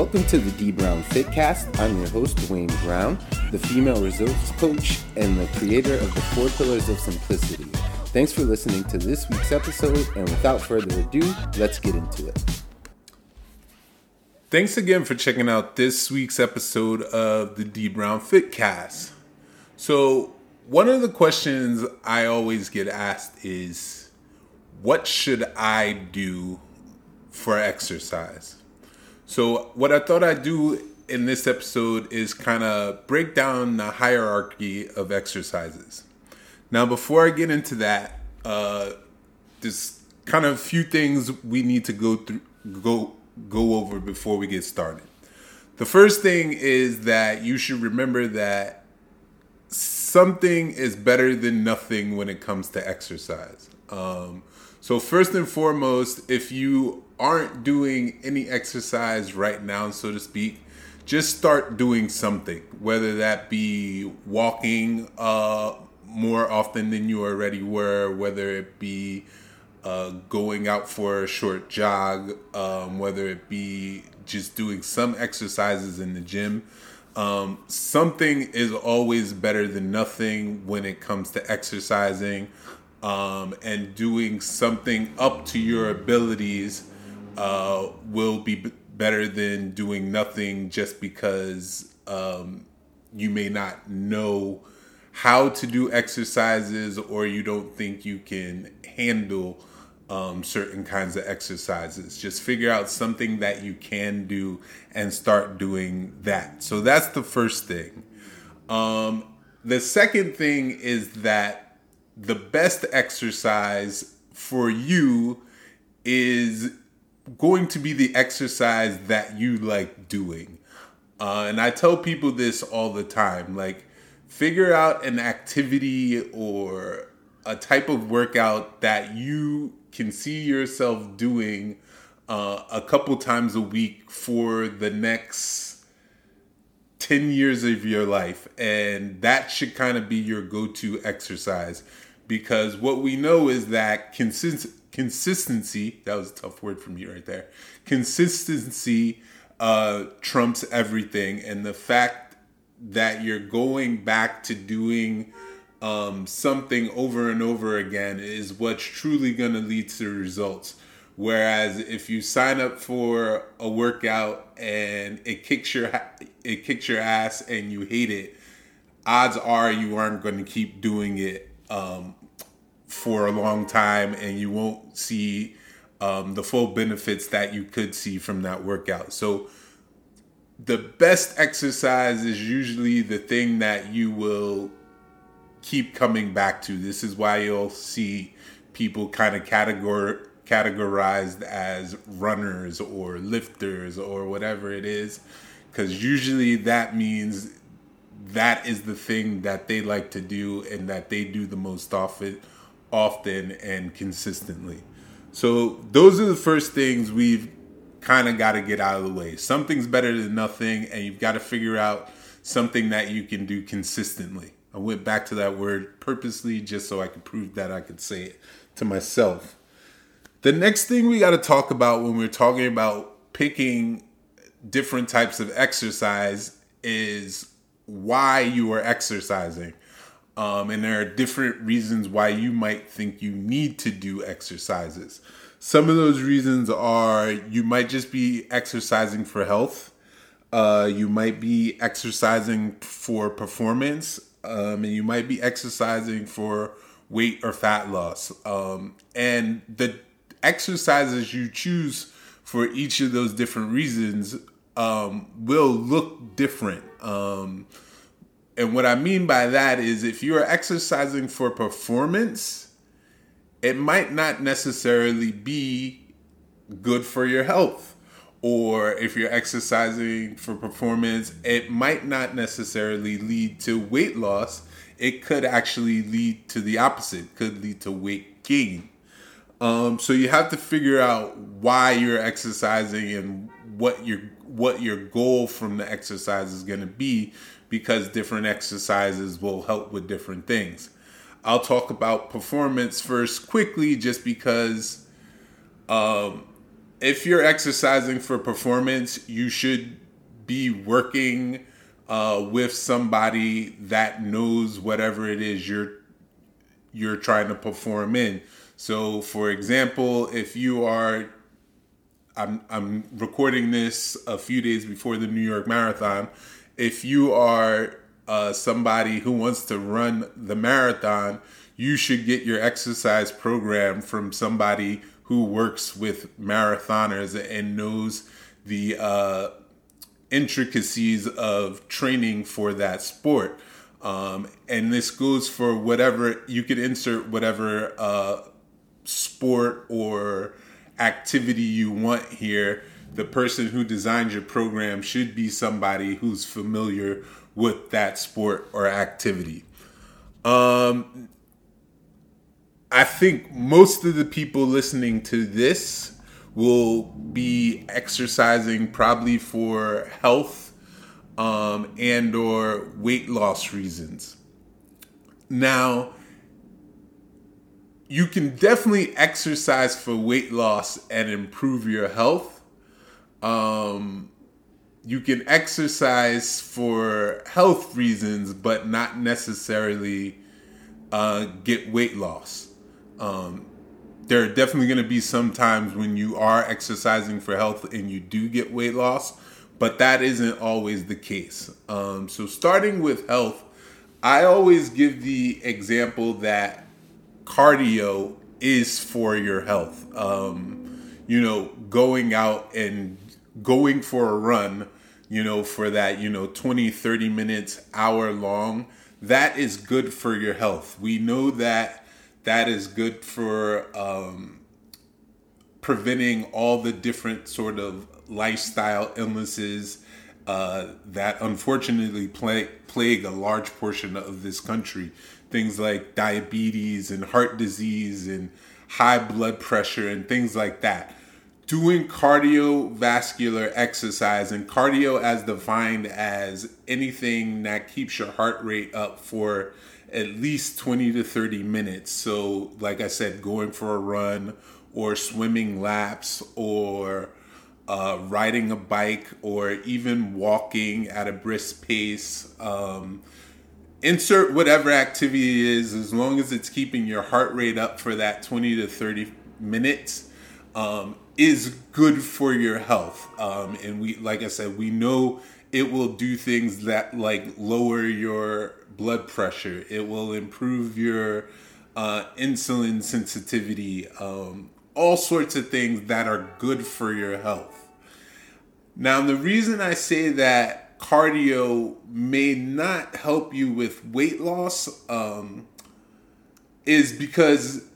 Welcome to the D Brown Fitcast. I'm your host, Dwayne Brown, the female results coach and the creator of the Four Pillars of Simplicity. Thanks for listening to this week's episode, and without further ado, let's get into it. Thanks again for checking out this week's episode of the D Brown Fitcast. So, one of the questions I always get asked is, What should I do for exercise? So, what I thought I'd do in this episode is kind of break down the hierarchy of exercises. Now, before I get into that, uh, there's kind of a few things we need to go through, go go over before we get started. The first thing is that you should remember that something is better than nothing when it comes to exercise. Um, so, first and foremost, if you aren't doing any exercise right now, so to speak, just start doing something, whether that be walking uh, more often than you already were, whether it be uh, going out for a short jog, um, whether it be just doing some exercises in the gym. Um, something is always better than nothing when it comes to exercising um, and doing something up to your abilities uh, will be b- better than doing nothing just because um, you may not know how to do exercises or you don't think you can handle um, certain kinds of exercises. Just figure out something that you can do and start doing that. So that's the first thing. Um, the second thing is that the best exercise for you is going to be the exercise that you like doing. Uh, and I tell people this all the time like, figure out an activity or a type of workout that you can see yourself doing uh, a couple times a week for the next 10 years of your life. And that should kind of be your go to exercise because what we know is that consist- consistency, that was a tough word for me right there, consistency uh, trumps everything. And the fact that you're going back to doing um, something over and over again is what's truly going to lead to results. Whereas if you sign up for a workout and it kicks your it kicks your ass and you hate it, odds are you aren't going to keep doing it um, for a long time, and you won't see um, the full benefits that you could see from that workout. So the best exercise is usually the thing that you will keep coming back to. This is why you'll see people kind of categor- categorized as runners or lifters or whatever it is, because usually that means that is the thing that they like to do and that they do the most often, often and consistently. So those are the first things we've kind of got to get out of the way. Something's better than nothing, and you've got to figure out something that you can do consistently. I went back to that word purposely just so I could prove that I could say it to myself. The next thing we got to talk about when we're talking about picking different types of exercise is why you are exercising. Um, and there are different reasons why you might think you need to do exercises. Some of those reasons are you might just be exercising for health. Uh, you might be exercising for performance um, and you might be exercising for weight or fat loss. Um, and the exercises you choose for each of those different reasons um, will look different. And what I mean by that is if you are exercising for performance, it might not necessarily be good for your health or if you're exercising for performance, it might not necessarily lead to weight loss. It could actually lead to the opposite, could lead to weight gain. Um, so you have to figure out why you're exercising and what your what your goal from the exercise is going to be, because different exercises will help with different things. I'll talk about performance first quickly, just because um, if you're exercising for performance, you should be working uh, with somebody that knows whatever it is you're you're trying to perform in. So, for example, if you are, I'm I'm recording this a few days before the New York Marathon. If you are uh, somebody who wants to run the marathon, you should get your exercise program from somebody who works with marathoners and knows the uh, intricacies of training for that sport. Um, and this goes for whatever you could insert whatever uh, sport or activity you want here. The person who designed your program should be somebody who's familiar with that sport or activity. Um, I think most of the people listening to this will be exercising probably for health um, and or weight loss reasons. Now, you can definitely exercise for weight loss and improve your health. Um, you can exercise for health reasons, but not necessarily uh, get weight loss. Um, there are definitely going to be some times when you are exercising for health and you do get weight loss, but that isn't always the case. Um, so, starting with health, I always give the example that cardio is for your health. Um, you know, going out and going for a run, you know, for that, you know, 20, 30 minutes, hour long, that is good for your health. We know that that is good for um, preventing all the different sort of lifestyle illnesses uh, that unfortunately plague, plague a large portion of this country. Things like diabetes and heart disease and high blood pressure and things like that. Doing cardiovascular exercise and cardio as defined as anything that keeps your heart rate up for at least 20 to 30 minutes. So, like I said, going for a run or swimming laps or uh, riding a bike or even walking at a brisk pace. Um, insert whatever activity it is, as long as it's keeping your heart rate up for that 20 to 30 minutes. Um, is good for your health. Um, and we, like I said, we know it will do things that like lower your blood pressure. It will improve your uh, insulin sensitivity. Um, all sorts of things that are good for your health. Now, the reason I say that cardio may not help you with weight loss um, is because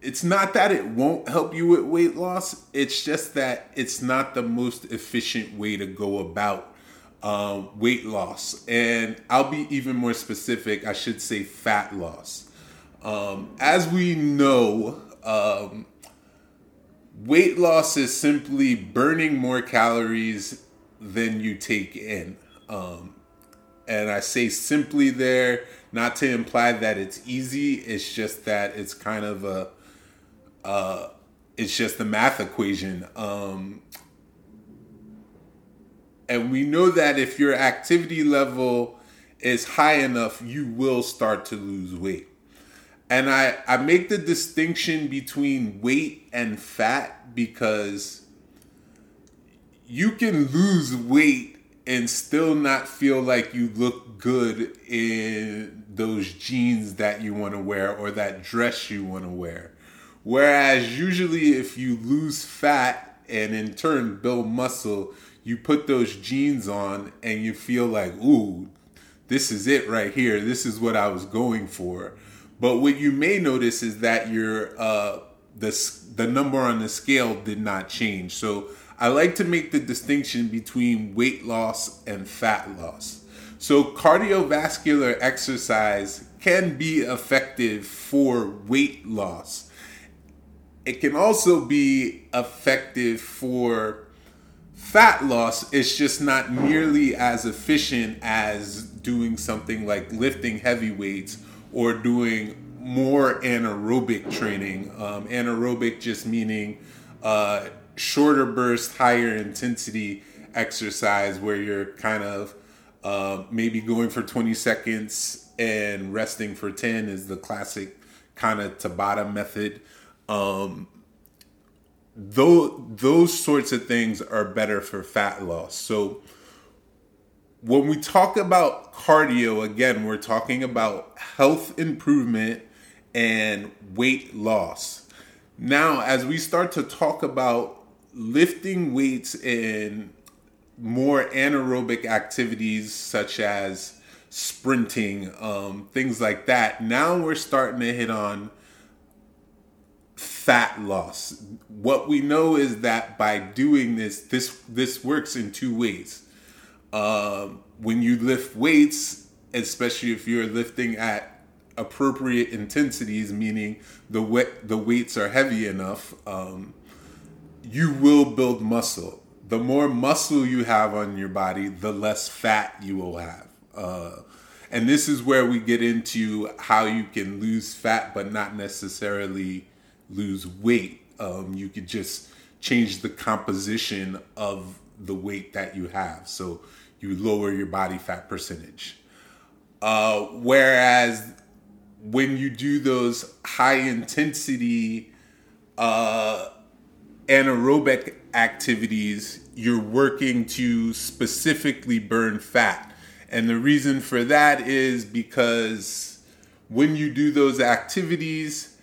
it's not that it won't help you with weight loss, it's just that it's not the most efficient way to go about um, weight loss. And I'll be even more specific, I should say fat loss. Um, as we know, um, weight loss is simply burning more calories than you take in. Um, and I say simply there, not to imply that it's easy. It's just that it's kind of a, uh, it's just a math equation. Um, and we know that if your activity level is high enough, you will start to lose weight. And I, I make the distinction between weight and fat because you can lose weight and still not feel like you look good in those jeans that you want to wear or that dress you want to wear. Whereas usually if you lose fat and in turn build muscle, you put those jeans on and you feel like, ooh, this is it right here. This is what I was going for. But what you may notice is that your uh, the the number on the scale did not change. So I like to make the distinction between weight loss and fat loss. So cardiovascular exercise can be effective for weight loss. It can also be effective for fat loss it's just not nearly as efficient as doing something like lifting heavy weights or doing more anaerobic training. Um, anaerobic just meaning uh, shorter burst, higher intensity exercise where you're kind of uh, maybe going for 20 seconds and resting for 10 is the classic kind of Tabata method. Um, though those sorts of things are better for fat loss. So when we talk about cardio, again, we're talking about health improvement and weight loss. Now, as we start to talk about lifting weights in more anaerobic activities such as sprinting, um, things like that, now we're starting to hit on fat loss. What we know is that by doing this, this this works in two ways. Um, when you lift weights, especially if you're lifting at appropriate intensities, meaning the wet, the weights are heavy enough, um, you will build muscle. The more muscle you have on your body, the less fat you will have. Uh, and this is where we get into how you can lose fat, but not necessarily lose weight. Um, you could just change the composition of the weight that you have. So you lower your body fat percentage. Uh, whereas when you do those high intensity uh, anaerobic activities, you're working to specifically burn fat. And the reason for that is because when you do those activities,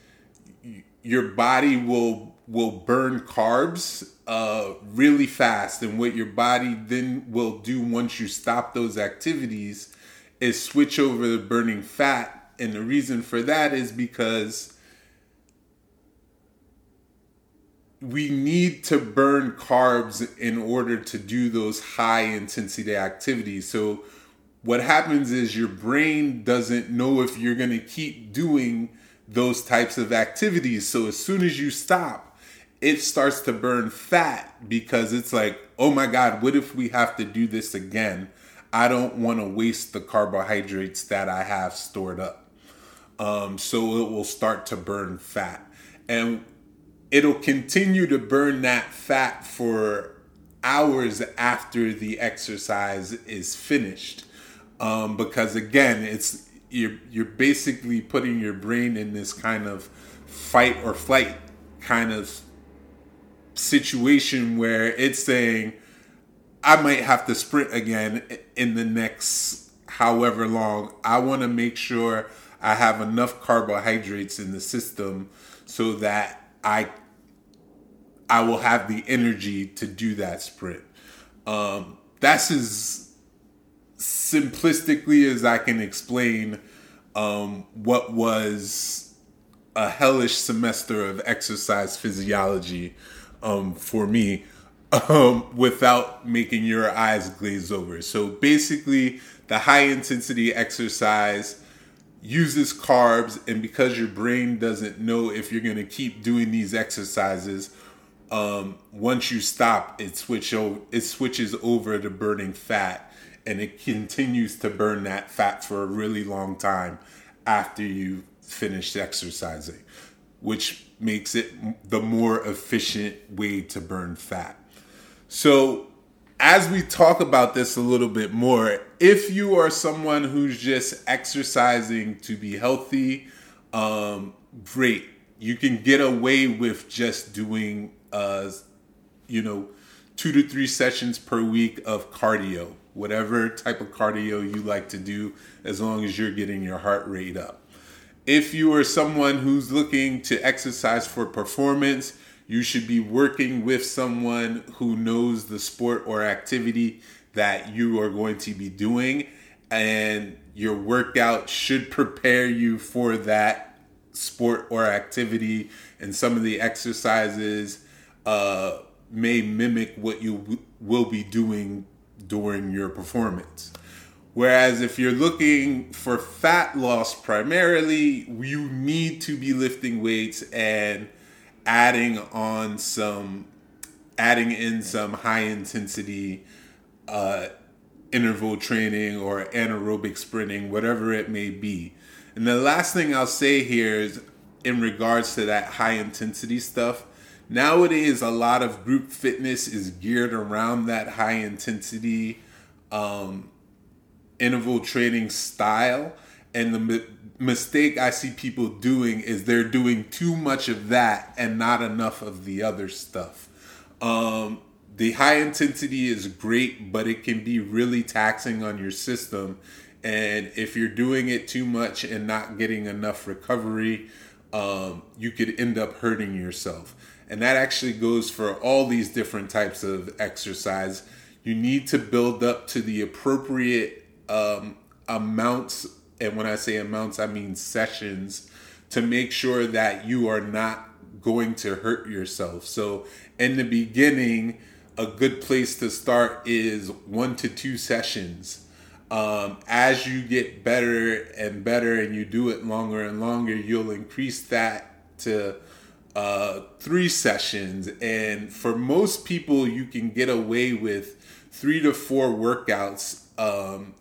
your body will will burn carbs uh, really fast. And what your body then will do once you stop those activities is switch over to burning fat. And the reason for that is because we need to burn carbs in order to do those high intensity activities. So, what happens is your brain doesn't know if you're going to keep doing those types of activities. So, as soon as you stop, it starts to burn fat because it's like, oh my God, what if we have to do this again? I don't want to waste the carbohydrates that I have stored up. Um, so it will start to burn fat. And it'll continue to burn that fat for hours after the exercise is finished. Um, because again, it's you're you're basically putting your brain in this kind of fight or flight kind of situation where it's saying I might have to sprint again in the next however long. I want to make sure I have enough carbohydrates in the system so that I I will have the energy to do that sprint. Um, that's as simplistically as I can explain um, what was a hellish semester of exercise physiology um, for me um, without making your eyes glaze over. So basically, the high intensity exercise uses carbs, and because your brain doesn't know if you're going to keep doing these exercises, um, once you stop, it switch over, it switches over to burning fat, and it continues to burn that fat for a really long time after you finish exercising, which makes it the more efficient way to burn fat. So, as we talk about this a little bit more, if you are someone who's just exercising to be healthy, um, great. You can get away with just doing, uh, you know, two to three sessions per week of cardio, whatever type of cardio you like to do, as long as you're getting your heart rate up. If you are someone who's looking to exercise for performance, you should be working with someone who knows the sport or activity that you are going to be doing, and your workout should prepare you for that sport or activity. And some of the exercises uh, may mimic what you w- will be doing during your performance. Whereas if you're looking for fat loss primarily, you need to be lifting weights and adding on some, adding in some high intensity uh, interval training or anaerobic sprinting, whatever it may be. And the last thing I'll say here is in regards to that high intensity stuff, nowadays a lot of group fitness is geared around that high intensity um, interval training style. And the mi- mistake i see people doing is they're doing too much of that and not enough of the other stuff. Um, the high intensity is great but it can be really taxing on your system. And if you're doing it too much and not getting enough recovery um, you could end up hurting yourself and that actually goes for all these different types of exercise. You need to build up to the appropriate um, amounts, and when I say amounts, I mean sessions, to make sure that you are not going to hurt yourself. So, in the beginning, a good place to start is one to two sessions. Um, as you get better and better and you do it longer and longer, you'll increase that to uh, three sessions. And for most people, you can get away with three to four workouts, um,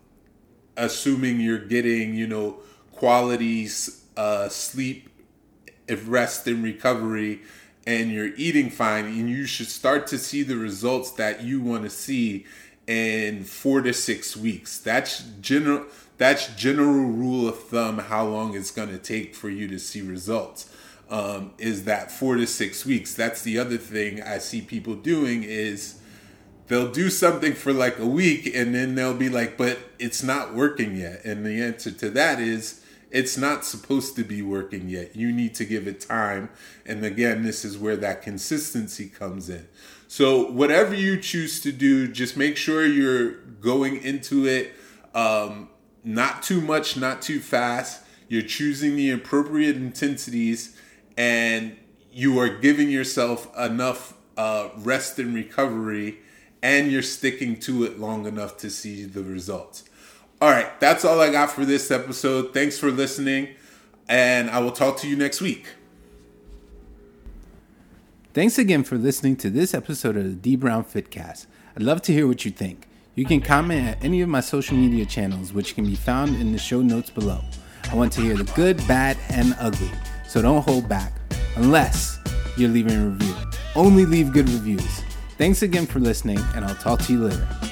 assuming you're getting, you know, quality uh, sleep, rest, and recovery, and you're eating fine. And you should start to see the results that you want to see in four to six weeks. That's general. That's general rule of thumb how long it's going to take for you to see results um, is that four to six weeks. That's the other thing I see people doing is they'll do something for like a week and then they'll be like, but it's not working yet. And the answer to that is it's not supposed to be working yet. You need to give it time. And again, this is where that consistency comes in. So, whatever you choose to do, just make sure you're going into it um, not too much, not too fast. You're choosing the appropriate intensities and you are giving yourself enough uh, rest and recovery and you're sticking to it long enough to see the results. All right, that's all I got for this episode. Thanks for listening, and I will talk to you next week. Thanks again for listening to this episode of the D Brown Fitcast. I'd love to hear what you think. You can comment at any of my social media channels, which can be found in the show notes below. I want to hear the good, bad, and ugly. So don't hold back unless you're leaving a review. Only leave good reviews. Thanks again for listening, and I'll talk to you later.